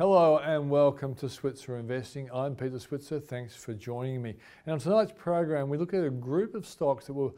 Hello and welcome to Switzer Investing. I'm Peter Switzer. Thanks for joining me. And on tonight's program, we look at a group of stocks that were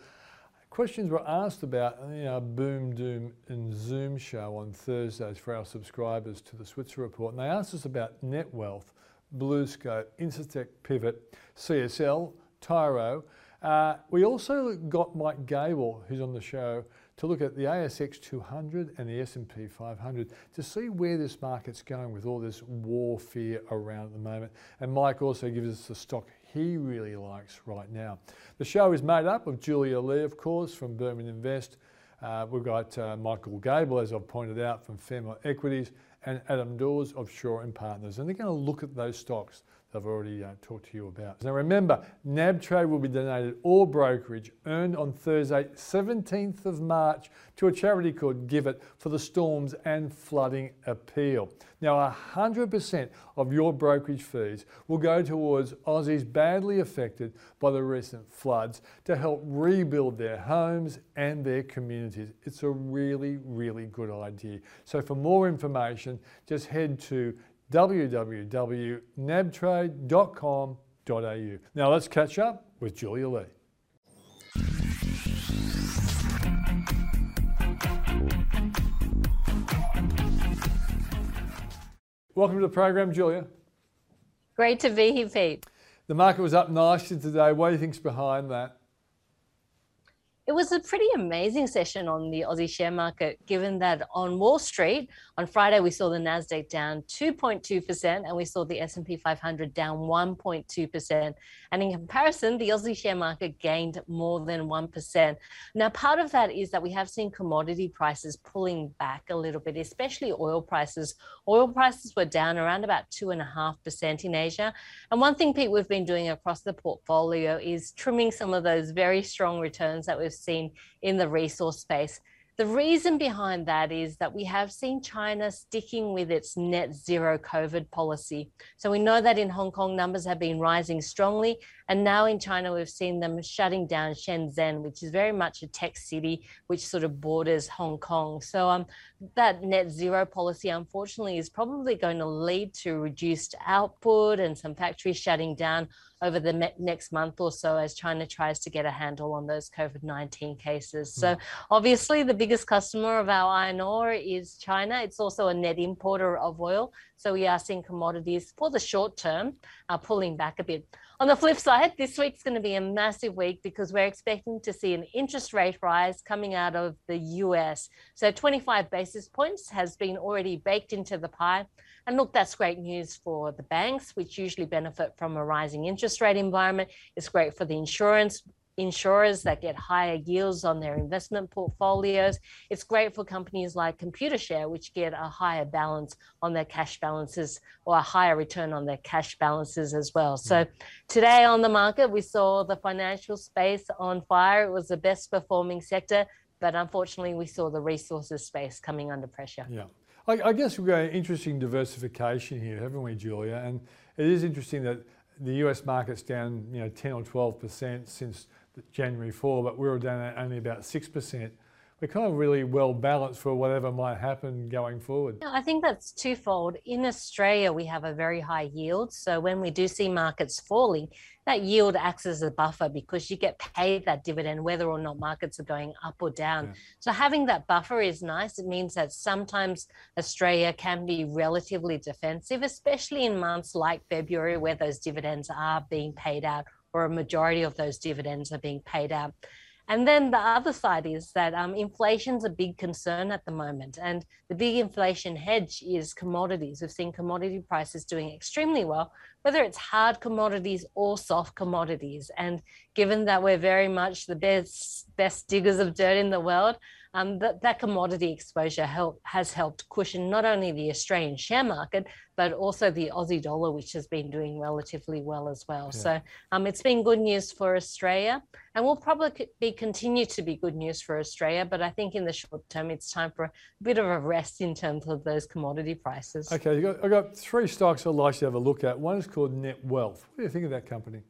questions were asked about in our Boom, Doom and Zoom show on Thursdays for our subscribers to the Switzer Report. And they asked us about Netwealth, BlueScope, Incitec Pivot, CSL, Tyro. Uh, we also got Mike Gable, who's on the show, to look at the ASX 200 and the S&P 500 to see where this market's going with all this warfare around at the moment. And Mike also gives us the stock he really likes right now. The show is made up of Julia Lee, of course, from Burman Invest. Uh, we've got uh, Michael Gable, as I've pointed out, from Fairmont Equities, and Adam Dawes of Shaw and Partners. And they're going to look at those stocks I've already uh, talked to you about. Now remember, NAB trade will be donated all brokerage earned on Thursday, 17th of March to a charity called GIVIT for the storms and flooding appeal. Now 100% of your brokerage fees will go towards Aussies badly affected by the recent floods to help rebuild their homes and their communities. It's a really, really good idea. So for more information, just head to www.nabtrade.com.au. Now let's catch up with Julia Lee. Welcome to the program, Julia. Great to be here, Pete. The market was up nicely today. What do you think's behind that? It was a pretty amazing session on the Aussie share market, given that on Wall Street on Friday we saw the Nasdaq down 2.2% and we saw the S&P 500 down 1.2%. And in comparison, the Aussie share market gained more than 1%. Now, part of that is that we have seen commodity prices pulling back a little bit, especially oil prices. Oil prices were down around about 2.5% in Asia. And one thing, Pete, we've been doing across the portfolio is trimming some of those very strong returns that we've we've seen in the resource space. The reason behind that is that we have seen China sticking with its net zero COVID policy. So we know that in Hong Kong, numbers have been rising strongly. And now in China, we've seen them shutting down Shenzhen, which is very much a tech city, which sort of borders Hong Kong. So um, that net zero policy, unfortunately, is probably going to lead to reduced output and some factories shutting down over the next month or so as China tries to get a handle on those COVID 19 cases. So, hmm. obviously, the biggest customer of our iron ore is China. It's also a net importer of oil. So, we are seeing commodities for the short term uh, pulling back a bit. On the flip side, this week's going to be a massive week because we're expecting to see an interest rate rise coming out of the US. So 25 basis points has been already baked into the pie. And look, that's great news for the banks, which usually benefit from a rising interest rate environment. It's great for the insurance insurers that get higher yields on their investment portfolios. It's great for companies like Computershare, which get a higher balance on their cash balances or a higher return on their cash balances as well. So mm. today on the market, we saw the financial space on fire. It was the best performing sector, but unfortunately, we saw the resources space coming under pressure. Yeah. I, I guess we've got an interesting diversification here, haven't we, Julia? And it is interesting that the US market's down, you know, 10 or 12% since January 4, but we were down at only about 6% we're kind of really well balanced for whatever might happen going forward. I think that's twofold. In Australia, we have a very high yield. So when we do see markets falling, that yield acts as a buffer because you get paid that dividend whether or not markets are going up or down. Yeah. So having that buffer is nice. It means that sometimes Australia can be relatively defensive, especially in months like February where those dividends are being paid out or a majority of those dividends are being paid out. And then the other side is that um, inflation's a big concern at the moment. And the big inflation hedge is commodities. We've seen commodity prices doing extremely well, whether it's hard commodities or soft commodities. And given that we're very much the best, best diggers of dirt in the world, um, that, that commodity exposure help, has helped cushion not only the Australian share market, but also the Aussie dollar, which has been doing relatively well as well. Yeah. So um, it's been good news for Australia and will probably be continue to be good news for Australia. But I think in the short term, it's time for a bit of a rest in terms of those commodity prices. Okay, got, I've got three stocks I'd like you to have a look at. One is called Netwealth. What do you think of that company?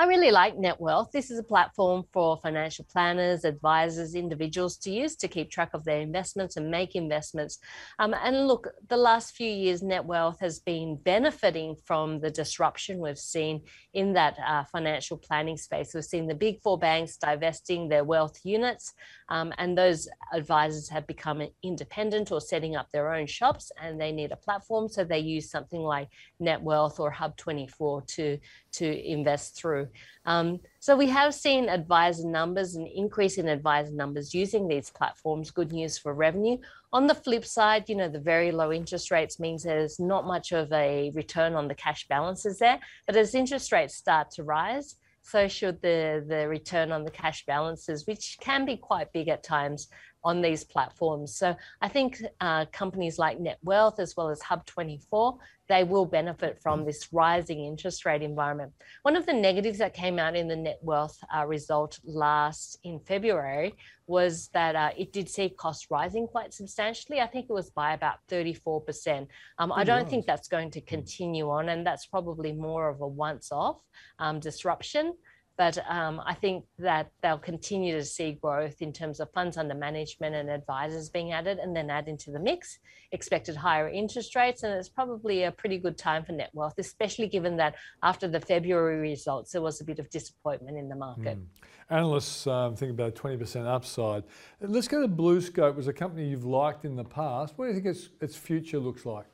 I really like Netwealth. This is a platform for financial planners, advisors, individuals to use to keep track of their investments and make investments. Um, and look, the last few years, Netwealth has been benefiting from the disruption we've seen in that uh, financial planning space. We've seen the big four banks divesting their wealth units, um, and those advisors have become independent or setting up their own shops, and they need a platform. So they use something like Netwealth or Hub24 to, to invest through. Um, so we have seen advisor numbers, an increase in advisor numbers using these platforms. Good news for revenue. On the flip side, you know, the very low interest rates means there's not much of a return on the cash balances there. But as interest rates start to rise, so should the, the return on the cash balances, which can be quite big at times on these platforms. So I think uh, companies like Netwealth as well as Hub24, they will benefit from this rising interest rate environment. One of the negatives that came out in the Netwealth uh, result last in February was that uh, it did see costs rising quite substantially. I think it was by about 34%. Um, I don't think that's going to continue on, and that's probably more of a once off um, disruption. But um, I think that they'll continue to see growth in terms of funds under management and advisors being added and then add into the mix, expected higher interest rates. And it's probably a pretty good time for Netwealth, especially given that after the February results, there was a bit of disappointment in the market. Mm. Analysts um, think about 20% upside. Let's go to BlueScope, was a company you've liked in the past. What do you think its, its future looks like?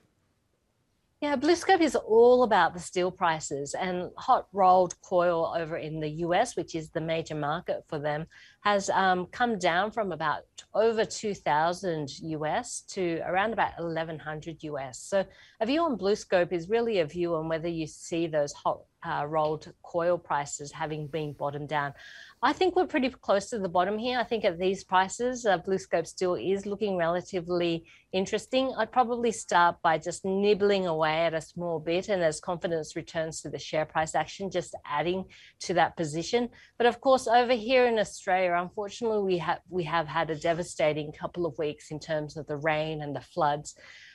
Yeah, BlueScope is all about the steel prices and hot rolled coil over in the US, which is the major market for them, has um, come down from about over 2000 US to around about 1100 US. So a view on BlueScope is really a view on whether you see those hot uh, rolled coil prices having been bottomed down. I think we're pretty close to the bottom here. I think at these prices, uh, BlueScope still is looking relatively interesting. I'd probably start by just nibbling away at a small bit, and as confidence returns to the share price action, just adding to that position. But of course, over here in Australia, unfortunately, we have we have had a devastating couple of weeks in terms of the rain and the floods.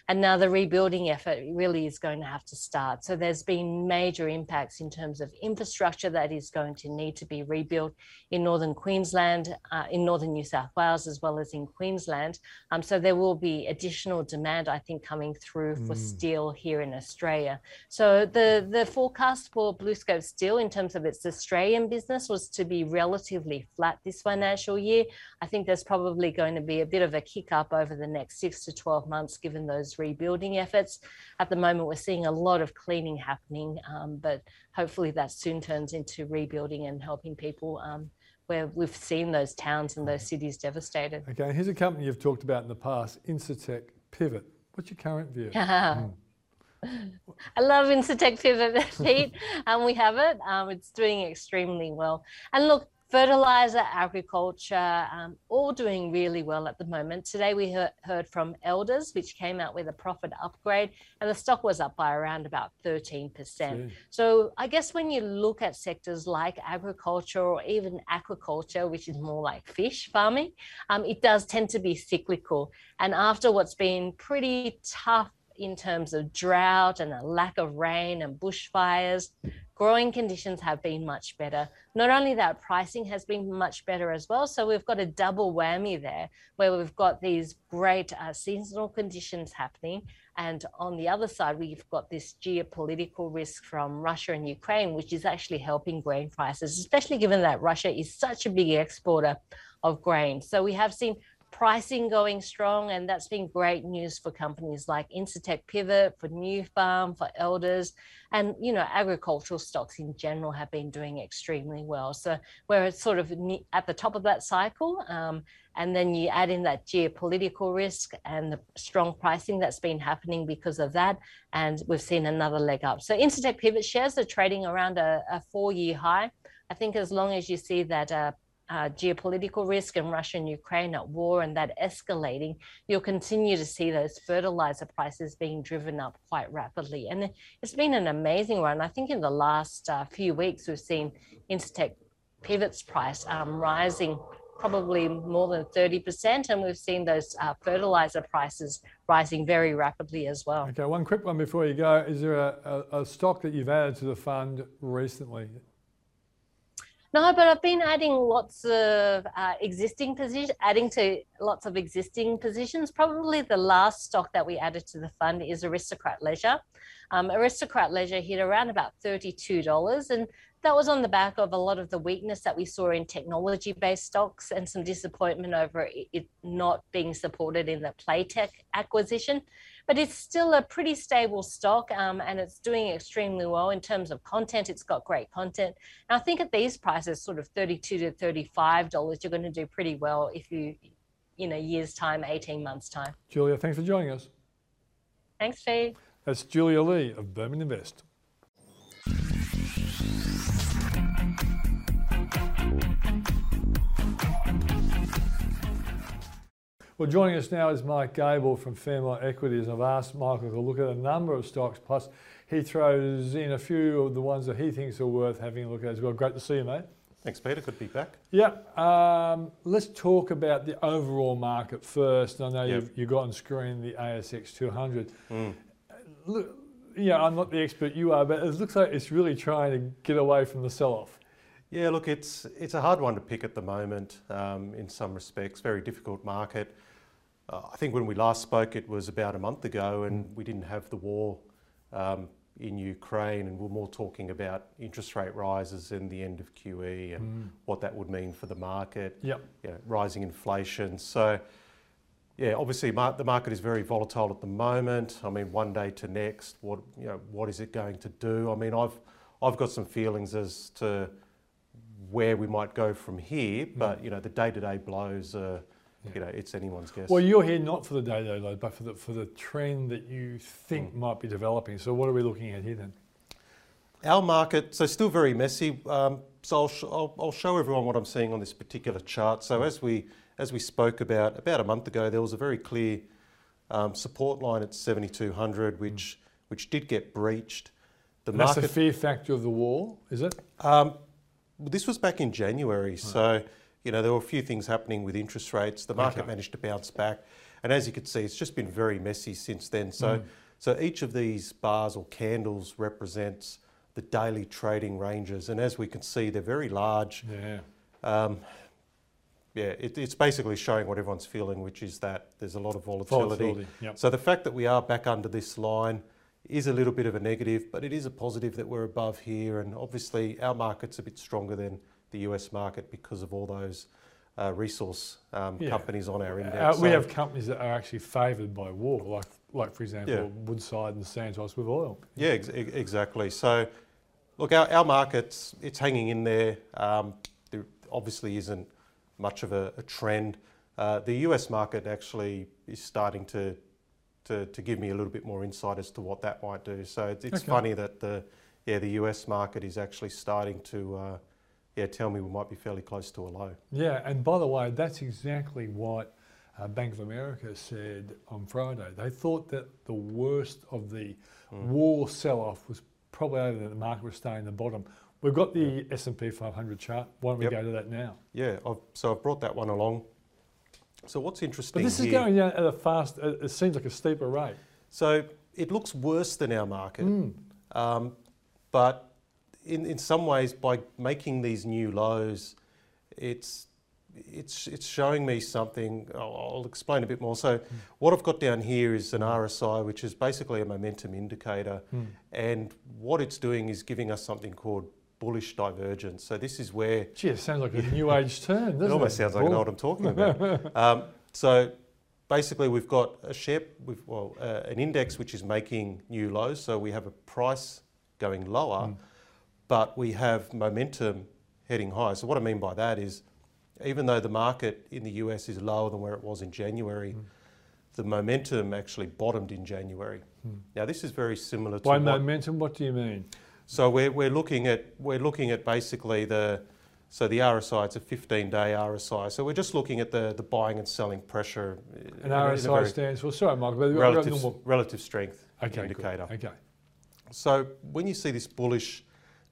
And now the rebuilding effort really is going to have to start. So there's been major impacts in terms of infrastructure that is going to need to be rebuilt in northern Queensland, uh, in northern New South Wales, as well as in Queensland. Um, so there will be additional demand, I think, coming through for mm. steel here in Australia. So the, the forecast for BlueScope Steel in terms of its Australian business was to be relatively flat this financial year. I think there's probably going to be a bit of a kick up over the next six to 12 months, given those rebuilding efforts. At the moment, we're seeing a lot of cleaning happening, um, but hopefully that soon turns into rebuilding and helping people um, where we've seen those towns and those cities devastated. Okay, here's a company you've talked about in the past, Incitec Pivot. What's your current view? mm. I love Incitec Pivot, Pete, and we have it. Um, it's doing extremely well. And look, fertilizer, agriculture, um, all doing really well at the moment. Today we heard, heard, from Elders, which came out with a profit upgrade, and the stock was up by around about 13%. So I guess when you look at sectors like agriculture or even aquaculture, which is more like fish farming, um, it does tend to be cyclical. And after what's been pretty tough in terms of drought and a lack of rain and bushfires, growing conditions have been much better. Not only that, pricing has been much better as well. So we've got a double whammy there where we've got these great uh, seasonal conditions happening. And on the other side, we've got this geopolitical risk from Russia and Ukraine, which is actually helping grain prices, especially given that Russia is such a big exporter of grain. So we have seen pricing going strong, and that's been great news for companies like Incitec Pivot, for Nufarm, for Elders, and you know agricultural stocks in general have been doing extremely well. So we're sort of at the top of that cycle, um, and then you add in that geopolitical risk and the strong pricing that's been happening because of that, and we've seen another leg up. So Incitec Pivot shares are trading around a, a four-year high. I think as long as you see that uh, uh, geopolitical risk and Russia and Ukraine at war and that escalating, you'll continue to see those fertilizer prices being driven up quite rapidly. And it's been an amazing run. I think in the last uh, few weeks, we've seen Incitec Pivot's price um, rising probably more than 30%, and we've seen those uh, fertilizer prices rising very rapidly as well. Okay, one quick one before you go. Is there a, a, a stock that you've added to the fund recently No, but I've been adding lots of uh, existing positions, adding to lots of existing positions. Probably the last stock that we added to the fund is Aristocrat Leisure. Um, Aristocrat Leisure hit around about $32, and that was on the back of a lot of the weakness that we saw in technology based stocks and some disappointment over it not being supported in the Playtech acquisition. But it's still a pretty stable stock um, and it's doing extremely well in terms of content. It's got great content. And I think at these prices, sort of 32 to $35, you're going to do pretty well if you, in a year's time, 18 months' time. Julia, thanks for joining us. Thanks, Fee. That's Julia Lee of Burman Invest. Well, joining us now is Mike Gable from Fairmont Equities. I've asked Michael to look at a number of stocks, plus he throws in a few of the ones that he thinks are worth having a look at as well. Great to see you, mate. Thanks, Peter. Good to be back. Yeah. Um, let's talk about the overall market first. I know Yep. you've, you've got on screen the ASX 200. Look, yeah, I'm not the expert you are, but it looks like it's really trying to get away from the sell-off. Yeah, look, it's it's a hard one to pick at the moment um, in some respects. Very difficult market. Uh, I think when we last spoke, it was about a month ago, and we didn't have the war um, in Ukraine, and we we're more talking about interest rate rises and the end of QE and what that would mean for the market. Yep. you know, rising inflation. So, yeah, obviously mar- the market is very volatile at the moment. I mean, one day to next, what you know, what is it going to do? I mean, I've I've got some feelings as to where we might go from here, but you know, the day-to-day blows are, you know, it's anyone's guess. Well, you're here not for the day-to-day but for the for the trend that you think might be developing. So, what are we looking at here then? Our market, so still very messy. Um, so I'll, sh- I'll, I'll show everyone what I'm seeing on this particular chart. So as we as we spoke about about a month ago, there was a very clear um, support line at 7,200, which which did get breached. The And that's the market, fear factor of the war, is it? um, this was back in January, so you know there were a few things happening with interest rates. The market Okay. managed to bounce back, and as you can see, it's just been very messy since then. So, so each of these bars or candles represents the daily trading ranges, and as we can see, they're very large. Yeah. Um, yeah, it, it's basically showing what everyone's feeling, which is that there's a lot of volatility. Volatility. Yep. So the fact that we are back under this line is a little bit of a negative, but it is a positive that we're above here. And obviously, our market's a bit stronger than the US market because of all those uh, resource um, Yeah. companies on our index. Uh, we So- have companies that are actually favoured by war, like like for example Yeah. Woodside and Santos with oil. Yeah, ex- ex- exactly. So, look, our, our market's it's hanging in there. Um, there obviously isn't much of a, a trend. Uh, the US market actually is starting to, to to give me a little bit more insight as to what that might do. So it's, it's Okay. funny that the yeah the US market is actually starting to uh, yeah tell me we might be fairly close to a low. Yeah, and by the way, that's exactly what uh, Bank of America said on Friday. They thought that the worst of the war sell-off was probably over. That the market was staying the bottom. We've got the S&P 500 chart. Why don't we Yep. go to that now? Yeah, I've, so I've brought that one along. So what's interesting But this is going down at a fast. It it seems like a steeper rate. So it looks worse than our market, Hmm. um, but in, in some ways, by making these new lows, it's it's it's showing me something. I'll, I'll explain a bit more. So what I've got down here is an RSI, which is basically a momentum indicator, Hmm. and what it's doing is giving us something called bullish divergence. So this is where Gee, it sounds like a new age term, doesn't it? it almost sounds like I know what I'm talking about. um, so basically, we've got a share, we've, well, uh, an index which is making new lows. So we have a price going lower, Mm. But we have momentum heading higher. So what I mean by that is, even though the market in the US is lower than where it was in January, Mm. the momentum actually bottomed in January. Now this is very similar to By momentum, what do you mean? so we're, we're looking at we're looking at basically the so the RSI it's a 15 day RSI. So we're just looking at the, the buying and selling pressure. An in a- in a RSI stands for. Sorry, Michael. but relative relative strength Okay, good. Okay. So when you see this bullish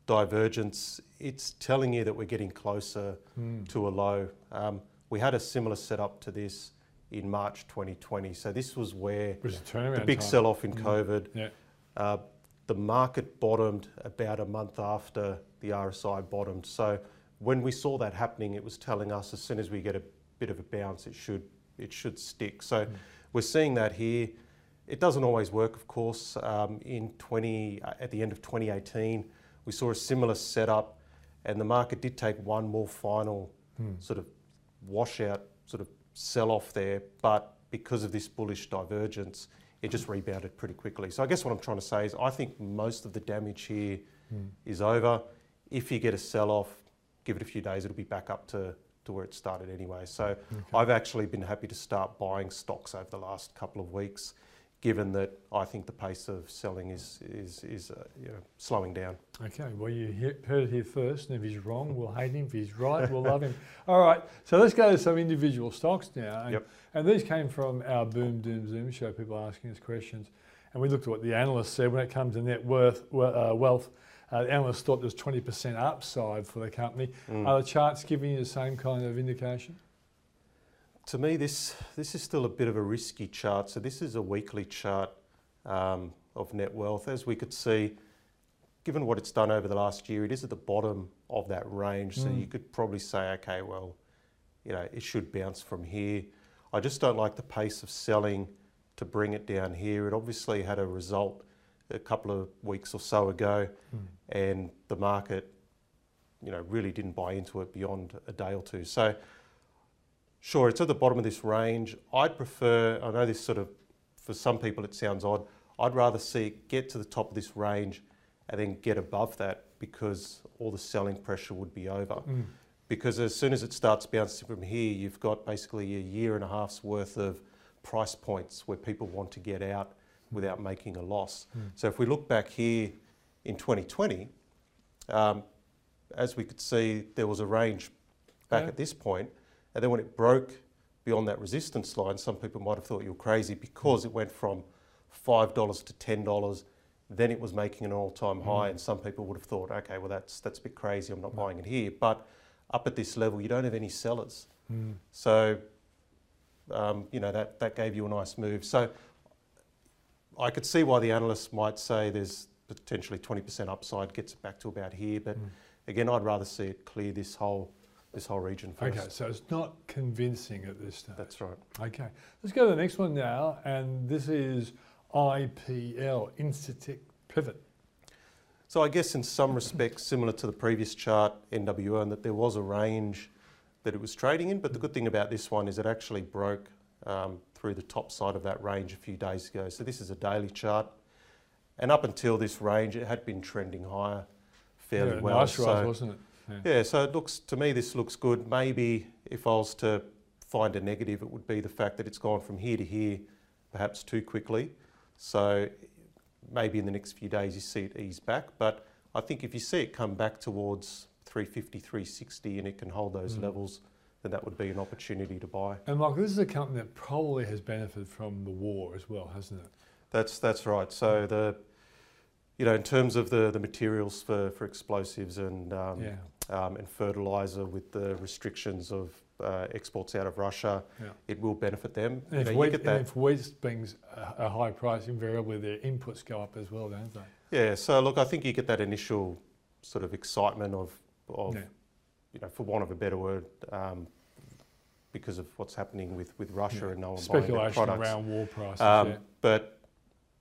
divergence, it's telling you that we're getting closer Hmm. to a low. Um, we had a similar setup to this in March 2020. So this was where is the big time. sell-off in COVID. Yeah. Uh, the market bottomed about a month after the RSI bottomed. So when we saw that happening, it was telling us as soon as we get a bit of a bounce, it should it should stick. So mm. we're seeing that here. It doesn't always work, of course. Um, in 20 uh, at the end of 2018, we saw a similar setup, and the market did take one more final mm. sort of washout, sort of sell off there. But because of this bullish divergence, it just rebounded pretty quickly. So I guess what I'm trying to say is I think most of the damage here mm. is over. If you get a sell off, give it a few days, it'll be back up to, to where it started anyway. So okay. I've actually been happy to start buying stocks over the last couple of weeks, given that I think the pace of selling is, is, is uh, you know, slowing down. Okay, well, you heard it here first, and if he's wrong, we'll hate him. If he's right, we'll love him. All right, so let's go to some individual stocks now. And, yep. and these came from our Boom Doom Zoom show, people asking us questions. And we looked at what the analysts said when it comes to net worth, uh, wealth uh, analysts thought there was 20% upside for the company. Mm. Are the charts giving you the same kind of indication? To me, this, this is still a bit of a risky chart. So this is a weekly chart um, of Netwealth. As we could see, given what it's done over the last year, it is at the bottom of that range. Mm. So you could probably say, okay, well, you know, it should bounce from here. I just don't like the pace of selling to bring it down here. It obviously had a result a couple of weeks or so ago, mm. and the market, you know, really didn't buy into it beyond a day or two. So, sure, it's at the bottom of this range. I'd prefer. I know this sort of, for some people, it sounds odd. I'd rather see it get to the top of this range, and then get above that because all the selling pressure would be over. Mm. Because as soon as it starts bouncing from here, you've got basically a year and a half's worth of price points where people want to get out without making a loss. Mm. So if we look back here in 2020, um, as we could see, there was a range back yeah. at this point, and then when it broke beyond that resistance line, some people might have thought you were crazy because it went from five dollars to ten dollars. Then it was making an all-time mm. high, and some people would have thought, okay, well that's that's a bit crazy. I'm not no. buying it here. But up at this level, you don't have any sellers, mm. so um, you know that that gave you a nice move. So I could see why the analysts might say there's potentially 20% upside, gets it back to about here. But mm. again, I'd rather see it clear this whole this whole region first. Okay, so it's not convincing at this stage. That's right. Okay, let's go to the next one now, and this is IPL, Incitec Pivot. So I guess in some respects similar to the previous chart, NWO, and that there was a range that it was trading in. But the good thing about this one is it actually broke um, through the top side of that range a few days ago. So this is a daily chart. And up until this range, it had been trending higher fairly yeah, well. Nice so, wasn't it? Yeah. yeah, so it looks to me this looks good. Maybe if I was to find a negative, it would be the fact that it's gone from here to here, perhaps too quickly. So maybe in the next few days you see it ease back. But I think if you see it come back towards 350, 360, and it can hold those mm. levels then that would be an opportunity to buy. And Michael, this is a company that probably has benefited from the war as well, hasn't it? That's that's right. So the you know, in terms of the, the materials for, for explosives and um, yeah. Um, and fertilizer with the restrictions of uh, exports out of Russia, yeah. it will benefit them. And, if, know, wheat, and if wheat brings a, a, high price, invariably their inputs go up as well, don't they? Yeah. So look, I think you get that initial sort of excitement of of yeah you know, for want of a better word, um, because of what's happening with, with Russia yeah. and no one Speculation buying their products. around war prices. Um, yeah. But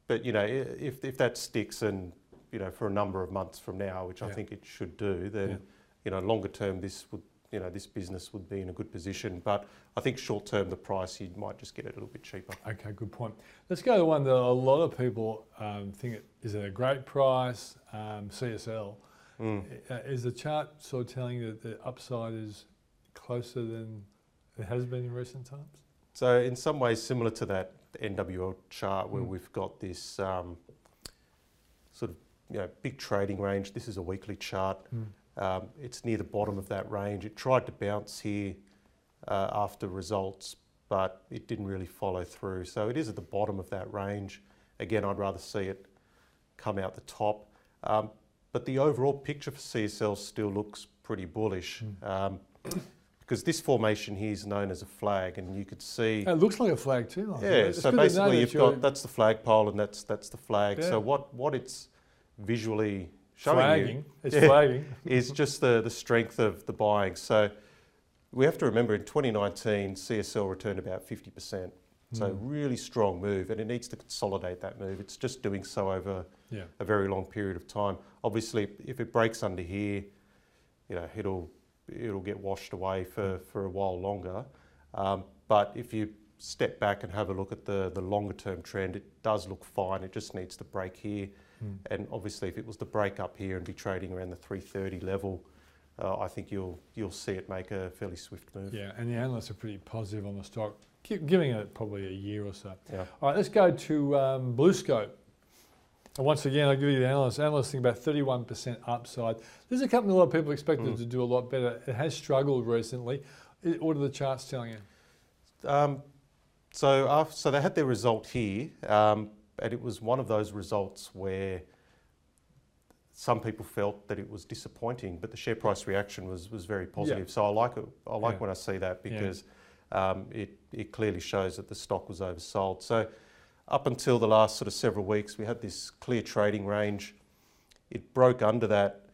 but you know, if if that sticks and you know for a number of months from now, which. I think it should do, then you know longer term this would you know this business would be in a good position. But I think short term the price you might just get it a little bit cheaper. Okay, good point. Let's go to one that a lot of people um, think it is at a great price. Um, CSL. Mm. Is the chart sort of telling you that the upside is closer than it has been in recent times? So in some ways similar to that NWL chart where mm. we've got this um, sort of you know, big trading range. This is a weekly chart. Mm. Um, it's near the bottom of that range. It tried to bounce here uh, after results, but it didn't really follow through. So it is at the bottom of that range. Again, I'd rather see it come out the top. Um, but the overall picture for CSL still looks pretty bullish. Mm. Um, because this formation here is known as a flag, and you could see. It looks like a flag too. Yeah. So basically, you've got that's the flagpole, and that's that's the flag. Yeah. So what what it's visually showing flagging. you It's Yeah. flagging. is just the, the strength of the buying. So we have to remember in 2019, CSL returned about 50%. So Mm. really strong move, and it needs to consolidate that move. It's just doing so over Yeah. a very long period of time. Obviously, if it breaks under here, you know, it'll it'll get washed away for, for a while longer. Um, but if you step back and have a look at the, the longer term trend, it does look fine. It just needs to break here. Mm. And obviously, if it was to break up here and be trading around the 330 level, uh, I think you'll you'll see it make a fairly swift move. Yeah, and the analysts are pretty positive on the stock, gi- giving it probably a year or so. Yeah. All right, let's go to um, BlueScope. And once again, I'll give you the analysts. Analysts think about 31% upside. This is a company a lot of people expected Mm. to do a lot better. It has struggled recently. What are the charts telling you? Um, so, af so they had their result here, um, and it was one of those results where some people felt that it was disappointing, but the share price reaction was, was very positive. So I like it. I like Yeah. when I see that Yeah. because um, it, it clearly shows that the stock was oversold. So up until the last sort of several weeks, we had this clear trading range. It broke under that,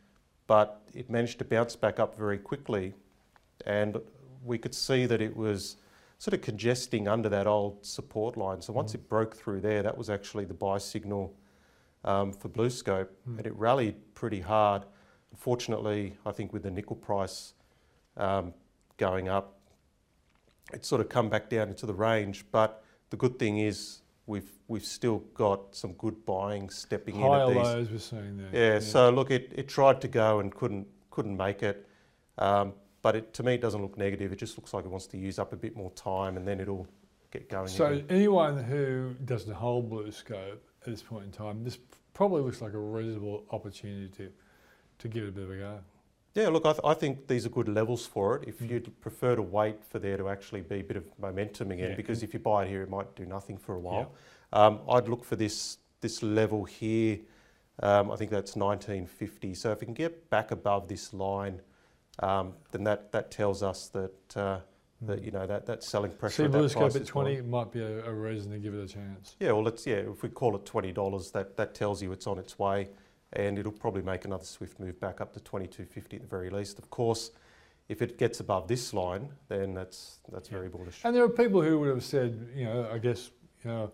but it managed to bounce back up very quickly, and we could see that it was sort of congesting under that old support line. So once Mm. it broke through there, that was actually the buy signal um, for BlueScope, Mm. and it rallied pretty hard. Unfortunately, I think with the nickel price um, going up, it's sort of come back down into the range. But the good thing is we've we've still got some good buying stepping in Higher at these. lows we're seeing there. Yeah, so look, it, it tried to go and couldn't couldn't make it. Um, but it, to me, it doesn't look negative. It just looks like it wants to use up a bit more time, and then it'll get going. So again. anyone who doesn't hold BlueScope at this point in time, this probably looks like a reasonable opportunity to, to give it a bit of a go. yeah, look, I, th- I think these are good levels for it. If Mm. you'd prefer to wait for there to actually be a bit of momentum again, Yeah. because if you buy it here, it might do nothing for a while. Um, I'd look for this this level here. Um, I think that's 1950. So if we can get back above this line, um, then that, that tells us that uh, that you know that that selling pressure. See BlueScope at is gone. 20 might be a, a reason to give it a chance. Yeah, well, it's yeah. If we call it twenty dollars, that that tells you it's on its way, and it'll probably make another swift move back up to twenty two fifty at the very least. Of course, if it gets above this line, then that's that's Yeah. very bullish. And there are people who would have said, you know, I guess, you know,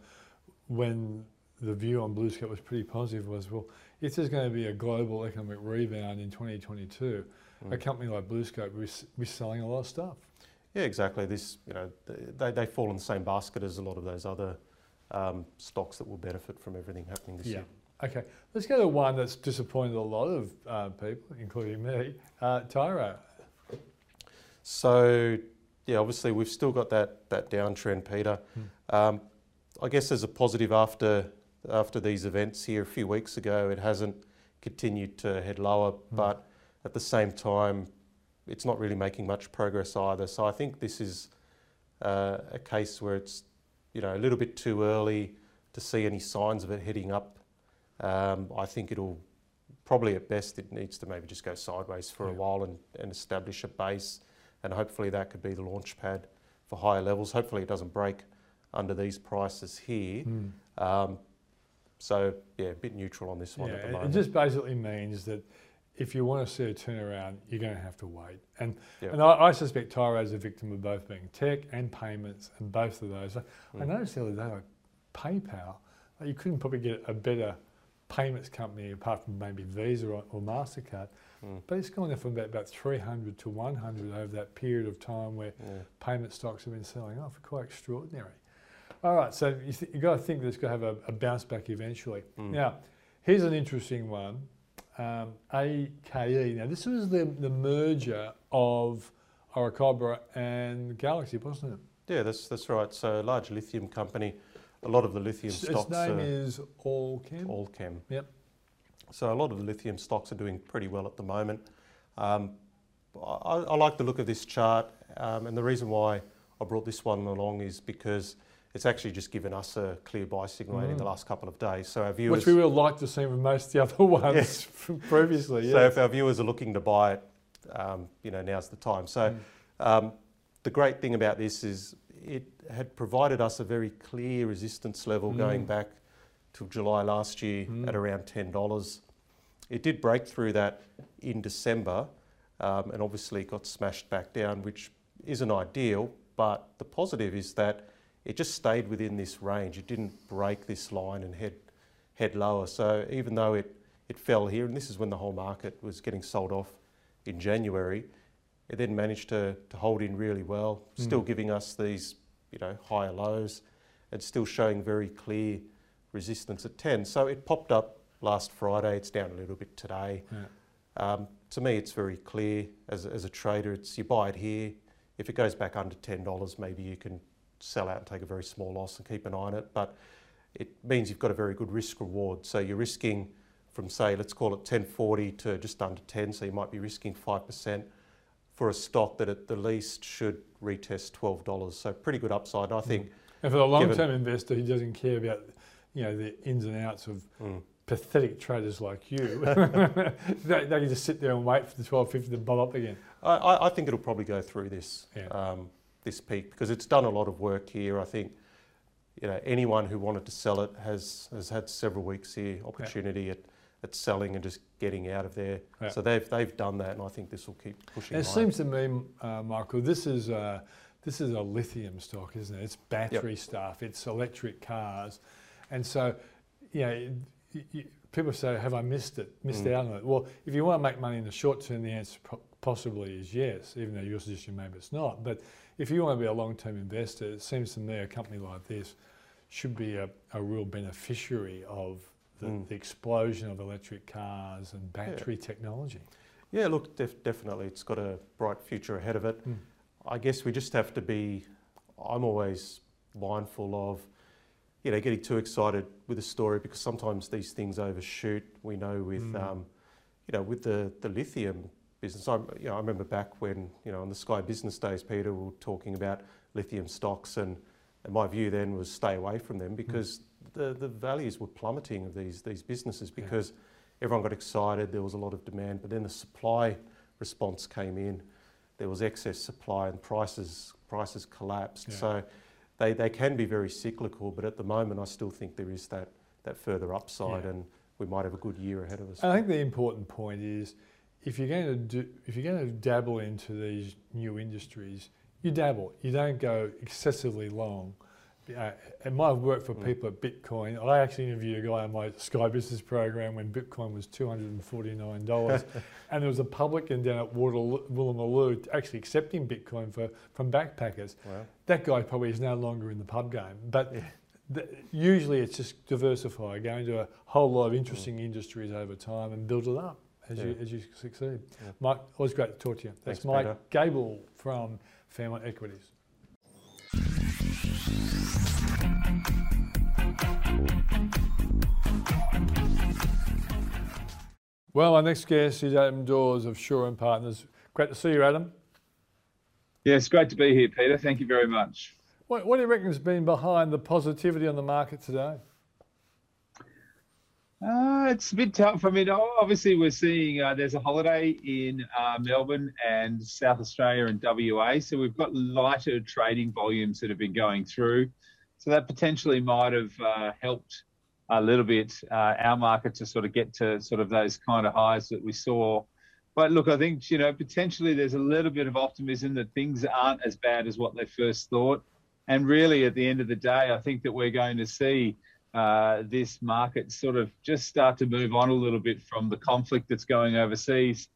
when the view on BlueScope was pretty positive was, well, if there's going to be a global economic rebound in 2022, a Mm. company like BlueScope will be s- be selling a lot of stuff. Yeah, exactly. This you know they they fall in the same basket as a lot of those other um, stocks that will benefit from everything happening this Yeah. year. Okay, let's go to one that's disappointed a lot of uh, people, including me, uh, Tyro. So yeah, obviously we've still got that that downtrend, Peter. Hmm. Um, I guess as a positive after after these events here a few weeks ago, it hasn't continued to head lower, Hmm. but at the same time, it's not really making much progress either. So I think this is uh, a case where it's you know a little bit too early to see any signs of it heading up. Um, I think it'll probably at best it needs to maybe just go sideways for a while and, and establish a base, and hopefully that could be the launch pad for higher levels. Hopefully it doesn't break under these prices here. Hmm. Um, so yeah, a bit neutral on this one Yeah, at the moment. it just basically means that if you want to see a turnaround, you're going to have to wait. And Yeah. and I, I suspect Tyro is a victim of both being tech and payments, and both of those. I Mm. noticed the other day, like PayPal, like you couldn't probably get a better payments company apart from maybe Visa or, or Mastercard, Mm. but it's gone from about, about 300 to 100 over that period of time where Yeah. payment stocks have been selling off. Quite extraordinary. All right, so you th- you've got to think that it's going to have a, a bounce back eventually. Mm. Now, here's an interesting one. Um, AKE. Now, this was the, the merger of Orocobre and Galaxy, wasn't it? Yeah, that's that's right. So a large lithium company. A lot of the lithium stocks its name are is Allkem. Allkem. Yep. So a lot of the lithium stocks are doing pretty well at the moment. Um, I, I like the look of this chart, um, and the reason why I brought this one along is because it's actually just given us a clear buy signal in the Mm. last couple of days. So our viewers, Which we would like to see from most of the other ones Yes. from previously. so if our viewers are looking to buy it, um, you know now's the time. So Mm. um, the great thing about this is it had provided us a very clear resistance level going Mm. back to July last year Mm. at around ten dollars. it did break through that in December um, and obviously got smashed back down, which isn't ideal. But the positive is that it just stayed within this range. It didn't break this line and head head lower. So even though it it fell here, and this is when the whole market was getting sold off in January, it then managed to, to hold in really well, still mm. giving us these you know higher lows, and still showing very clear resistance at 10. So it popped up last Friday. It's down a little bit today. Yeah. Um, to me, it's very clear as, as a trader. It's you buy it here. If it goes back under ten dollars, maybe you can sell out and take a very small loss and keep an eye on it. But it means you've got a very good risk reward. So you're risking from say, let's call it 1040 to just under 10. So you might be risking 5% for a stock that at the least should retest $12. So pretty good upside. I think. And for the long-term investor, who doesn't care about, you know, the ins and outs of mm pathetic traders like you, they, they, can just sit there and wait for the 1250 to bob up again. I, I think it'll probably go through this yeah. um, this peak because it's done a lot of work here. I think you know anyone who wanted to sell it has has had several weeks here opportunity yeah. at, at selling and just getting out of there. Yeah. So they've they've done that, and I think this will keep pushing. It seems to me, uh, Michael, this is. Uh, this is a lithium stock, isn't it? It's battery yep. stuff. It's electric cars, and so, you know, you, people say, have I missed it, missed mm. out on it? Well, if you want to make money in the short term, the answer possibly is yes, even though your suggestion maybe it's not. But if you want to be a long-term investor, it seems to me a company like this should be a, a real beneficiary of the, mm. the, explosion of electric cars and battery yeah. technology. Yeah, look, def definitely, it's got a bright future ahead of it. Mm. I guess we just have to be, I'm always mindful of you know, getting too excited with a story because sometimes these things overshoot. We know with, mm. um, you know, with the, the lithium business. I, you know, I remember back when, you know, on the Sky Business Days, Peter, we were talking about lithium stocks and, and my view then was stay away from them because mm. the, the values were plummeting of these, these businesses because yeah. everyone got excited, there was a lot of demand, but then the supply response came in, there was excess supply and prices, prices collapsed. Yeah. So they, they can be very cyclical, but at the moment I still think there is that, that further upside yeah. and we might have a good year ahead of us. I think the important point is if you're going to do, if you're going to dabble into these new industries, you dabble. You don't go excessively long uh, it might have worked for mm. people at Bitcoin. I actually interviewed a guy on my Sky Business program when Bitcoin was $249. and there was a publican down at Woolloomooloo actually accepting Bitcoin for, from backpackers. Wow. That guy probably is no longer in the pub game. But yeah. usually it's just diversify, go into a whole lot of interesting mm. industries over time and build it up as, yeah. you, as you succeed. Yeah. Mike, always great to talk to you. That's Thanks, Mike Peter. Gable from Fairmont Equities. Well, our next guest is Adam Dawes of Shaw and Partners. Great to see you, Adam. Yeah, it's great to be here, Peter. Thank you very much. What, what do you reckon has been behind the positivity on the market today? Uh, it's a bit tough. I mean, obviously, we're seeing uh, there's a holiday in uh, Melbourne and South Australia and WA. So we've got lighter trading volumes that have been going through. So that potentially might have uh, helped a little bit uh, our market to sort of get to sort of those kind of highs that we saw. But look, I think you know potentially there's a little bit of optimism that things aren't as bad as what they first thought. And really, at the end of the day, I think that we're going to see uh, this market sort of just start to move on a little bit from the conflict that's going overseas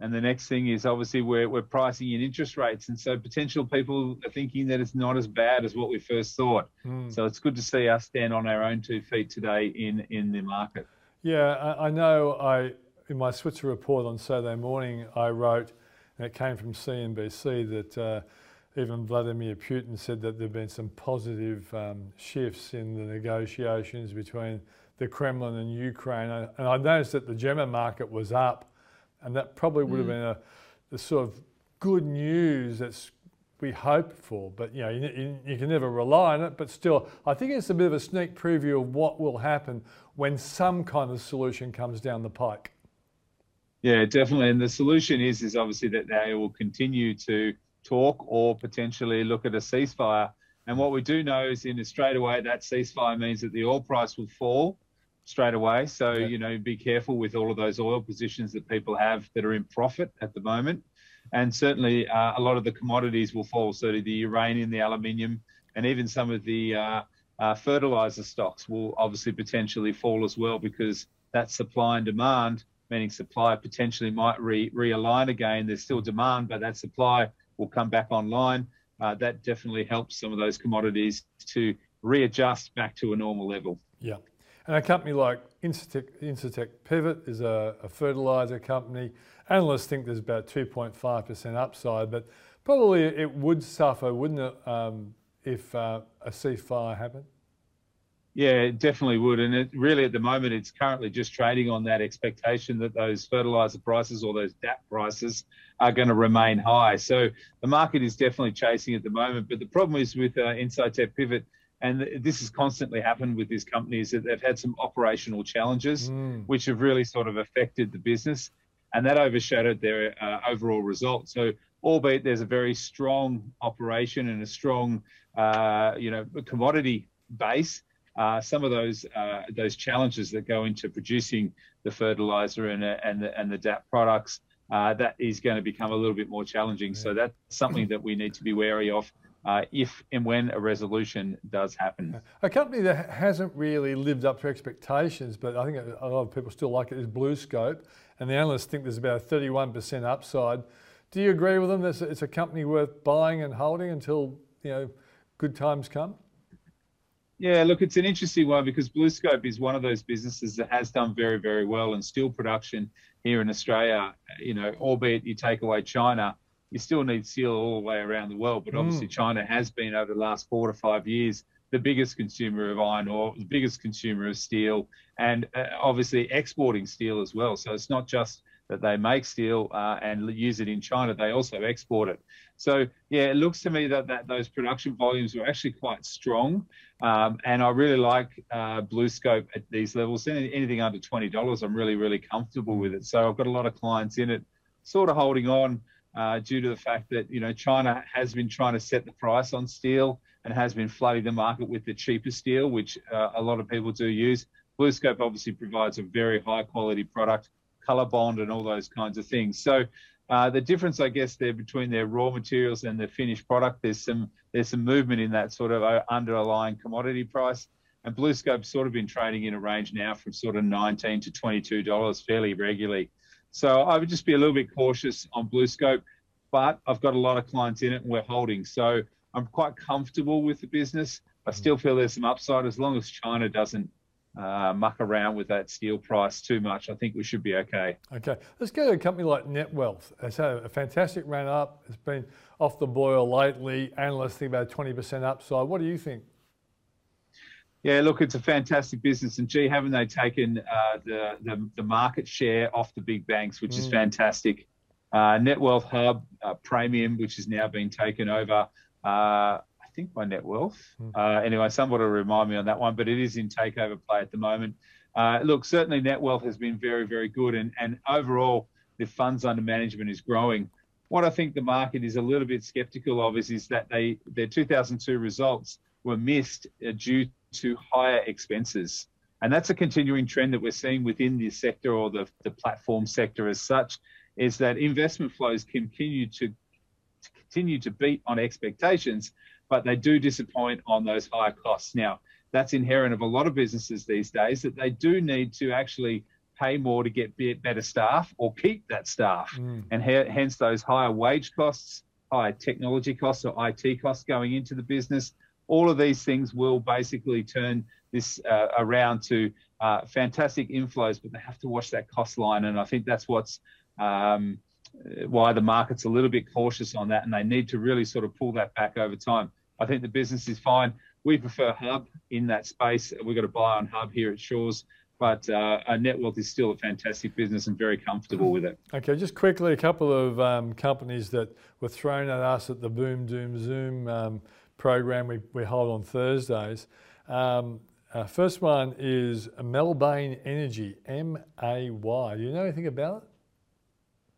and the next thing is obviously we're, we're pricing in interest rates. And so potential people are thinking that it's not as bad as what we first thought. Mm. So it's good to see us stand on our own two feet today in, in the market. Yeah, I, I know I, in my Switzer report on Saturday morning, I wrote, and it came from CNBC, that uh, even Vladimir Putin said that there have been some positive um, shifts in the negotiations between the Kremlin and Ukraine. And I noticed that the German market was up and that probably would have mm. been a, the sort of good news that's we hope for. But you know, you, you, you, can never rely on it. But still, I think it's a bit of a sneak preview of what will happen when some kind of solution comes down the pike. Yeah, definitely. And the solution is is obviously that they will continue to talk or potentially look at a ceasefire. And what we do know is in straight away that ceasefire means that the oil price will fall straight away. So, yeah. you know, be careful with all of those oil positions that people have that are in profit at the moment. And certainly uh, a lot of the commodities will fall. So the uranium, the aluminium, and even some of the uh, uh, fertilizer stocks will obviously potentially fall as well because that supply and demand, meaning supply potentially might re- realign again. There's still demand, but that supply will come back online. Uh, that definitely helps some of those commodities to readjust back to a normal level. Yeah. And a company like Incitec, Incitec Pivot is a, a fertilizer company. Analysts think there's about 2.5% upside, but probably it would suffer, wouldn't it, um, if uh, a ceasefire happened? Yeah, it definitely would. And it really, at the moment, it's currently just trading on that expectation that those fertilizer prices or those DAP prices are going to remain high. So the market is definitely chasing at the moment. But the problem is with uh, Incitec Pivot, and this has constantly happened with these companies that they've had some operational challenges mm. which have really sort of affected the business and that overshadowed their uh, overall result so albeit there's a very strong operation and a strong uh, you know commodity base uh, some of those uh, those challenges that go into producing the fertilizer and, and the, and the DAP products uh, that is going to become a little bit more challenging. So that's something that we need to be wary of uh, if and when a resolution does happen. A company that hasn't really lived up to expectations, but I think a lot of people still like it, is BlueScope, and the analysts think there's about a 31% upside. Do you agree with them that it's a company worth buying and holding until you know good times come? Yeah, look, it's an interesting one because BlueScope is one of those businesses that has done very, very well in steel production here in Australia. You know, albeit you take away China, you still need steel all the way around the world. But obviously, mm. China has been over the last four to five years the biggest consumer of iron ore, the biggest consumer of steel, and uh, obviously exporting steel as well. So it's not just that they make steel uh, and use it in China; they also export it. So yeah, it looks to me that, that those production volumes were actually quite strong, um, and I really like uh, BlueScope at these levels. Anything under twenty dollars, I'm really really comfortable with it. So I've got a lot of clients in it, sort of holding on uh, due to the fact that you know China has been trying to set the price on steel and has been flooding the market with the cheaper steel, which uh, a lot of people do use. BlueScope obviously provides a very high quality product, COLORBOND, and all those kinds of things. So uh, the difference, I guess, there between their raw materials and their finished product, there's some there's some movement in that sort of uh, underlying commodity price. And BlueScope's sort of been trading in a range now from sort of 19 to 22 dollars fairly regularly. So I would just be a little bit cautious on BlueScope, but I've got a lot of clients in it and we're holding. So I'm quite comfortable with the business. I still feel there's some upside as long as China doesn't uh, muck around with that steel price too much. I think we should be okay. Okay, let's go to a company like Netwealth. It's had a fantastic run up. It's been off the boil lately. Analysts think about 20% upside. What do you think? Yeah, look, it's a fantastic business, and gee, haven't they taken uh, the, the, the market share off the big banks, which mm. is fantastic. Uh, Netwealth Hub uh, Praemium, which has now been taken over, uh, think by Netwealth. Mm. Uh, anyway, somebody will remind me on that one, but it is in takeover play at the moment. Uh, look, certainly Netwealth has been very, very good, and, and overall, the funds under management is growing. What I think the market is a little bit skeptical of is, is that they their 2002 results were missed due to higher expenses. And that's a continuing trend that we're seeing within the sector or the, the platform sector as such, is that investment flows continue to, to continue to beat on expectations, but they do disappoint on those higher costs. Now, that's inherent of a lot of businesses these days that they do need to actually pay more to get better staff or keep that staff. Mm. And hence those higher wage costs, higher technology costs or IT costs going into the business all of these things will basically turn this uh, around to uh, fantastic inflows, but they have to watch that cost line. And I think that's what's um, why the market's a little bit cautious on that, and they need to really sort of pull that back over time. I think the business is fine. We prefer Hub in that space. We've got a buy on Hub here at Shaws, but uh, our Netwealth is still a fantastic business and very comfortable with it. Okay, just quickly, a couple of um, companies that were thrown at us at the Boom Doom Zoom um, program we, we hold on Thursdays. Um, uh, first one is Melbana Energy, M A Y. Do you know anything about it?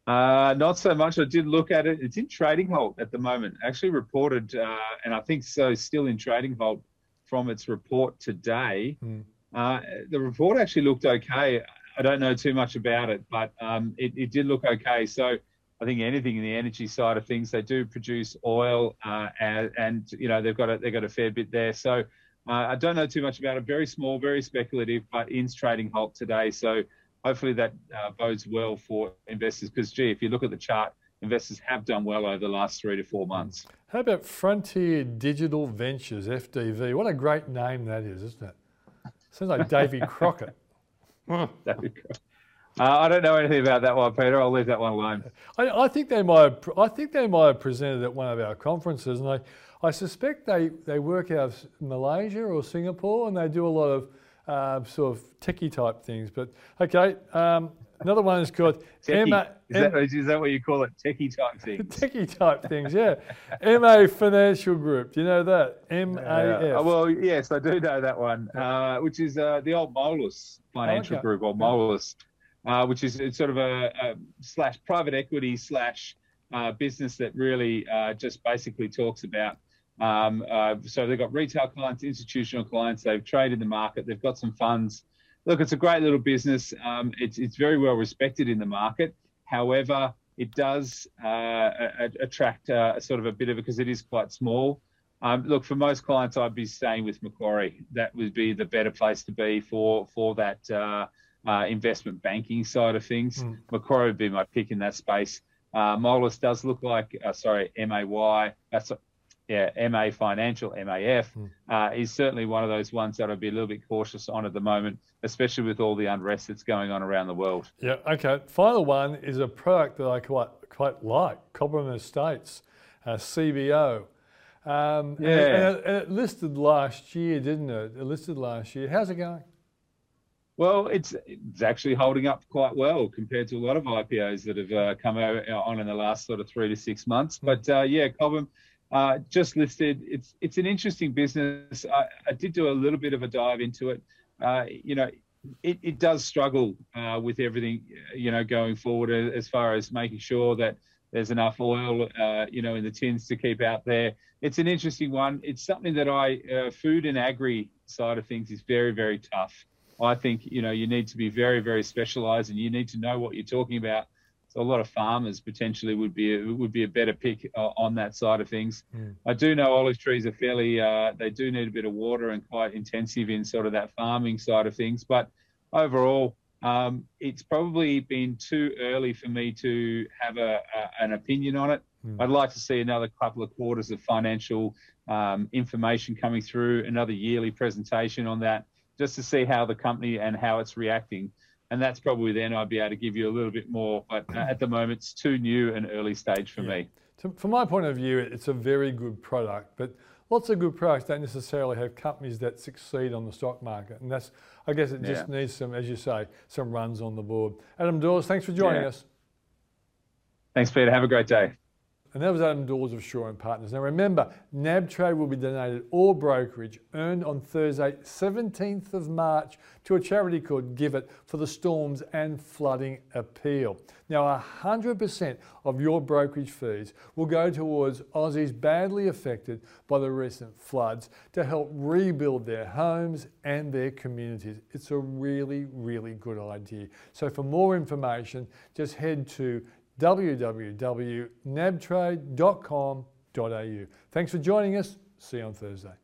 Uh, not so much. I did look at it. It's in trading halt at the moment. Actually reported, uh, and I think so, still in trading halt from its report today. Hmm. Uh, the report actually looked okay. I don't know too much about it, but um, it, it, did look okay. So I think anything in the energy side of things, they do produce oil, uh, and, and, you know they've got a, they've got a fair bit there. So uh, I don't know too much about it. Very small, very speculative, but in trading halt today. So hopefully that uh, bodes well for investors. Because gee, if you look at the chart, investors have done well over the last three to four months. How about Frontier Digital Ventures (FDV)? What a great name that is, isn't it? Sounds like Davy Crockett. Davy Crockett. Uh, I don't know anything about that one, Peter. I'll leave that one alone. I, I, think they might. Have, I think they might have presented at one of our conferences, and I, I suspect they, they work out of Malaysia or Singapore, and they do a lot of uh, sort of techie type things. But okay, um, another one is called MA. Is that, is that what you call it? Techie type things. techie type things, yeah. MA Financial Group. Do you know that? M A F. Uh, well, yes, I do know that one, uh, which is uh, the old Moelis Financial okay. Group or Moelis uh, which is it's sort of a, a slash private equity slash uh, business that really uh, just basically talks about. Um, uh, so they've got retail clients, institutional clients. They've traded the market. They've got some funds. Look, it's a great little business. Um, it's it's very well respected in the market. However, it does uh, attract uh, sort of a bit of it because it is quite small. Um, look, for most clients, I'd be staying with Macquarie. That would be the better place to be for for that uh, investment banking side of things. Mm. Macquarie would be my pick in that space. Uh, Moelis does look like, uh, sorry, MAY, that's yeah, MA Financial, MAF, mm. uh, is certainly one of those ones that I'd be a little bit cautious on at the moment, especially with all the unrest that's going on around the world. Yeah, okay. Final one is a product that I quite quite like, Cobram Estates, uh, CBO. Um, yeah. And it, and it listed last year, didn't it? It listed last year. How's it going? Well, it's it's actually holding up quite well compared to a lot of IPOs that have uh, come out uh, on in the last sort of three to six months. Hmm. But uh, yeah, Cobram uh, just listed. It's it's an interesting business. I, I, did do a little bit of a dive into it. Uh, you know, it, it does struggle uh, with everything. You know, going forward as far as making sure that there's enough oil, you know, in the tins to keep out there. It's an interesting one. It's something that I food and agri side of things is very very tough. I think you know you need to be very very specialised and you need to know what you're talking about. So a lot of farmers potentially would be a, would be a better pick uh, on that side of things. Mm. I do know olive trees are fairly uh, they do need a bit of water and quite intensive in sort of that farming side of things. But overall, um, it's probably been too early for me to have a, a an opinion on it. Mm. I'd like to see another couple of quarters of financial um, information coming through, another yearly presentation on that just to see how the company and how it's reacting. And that's probably then I'd be able to give you a little bit more. But uh, at the moment, it's too new and early stage for yeah. me. So from my point of view, it's a very good product, but lots of good products don't necessarily have companies that succeed on the stock market. And that's, I guess it just yeah. needs some, as you say, some runs on the board. Adam Dawes, thanks for joining yeah. us. Thanks, Peter. Have a great day. And that was Adam Dawes of Shaw and Partners. Now remember, NAB Trade will be donated all brokerage earned on Thursday, 17th of March, to a charity called GIVIT for the storms and flooding appeal. Now 100% of your brokerage fees will go towards Aussies badly affected by the recent floods to help rebuild their homes and their communities. It's a really, really good idea. So for more information, just head to www.nabtrade.com.au. Thanks for joining us. See you on Thursday.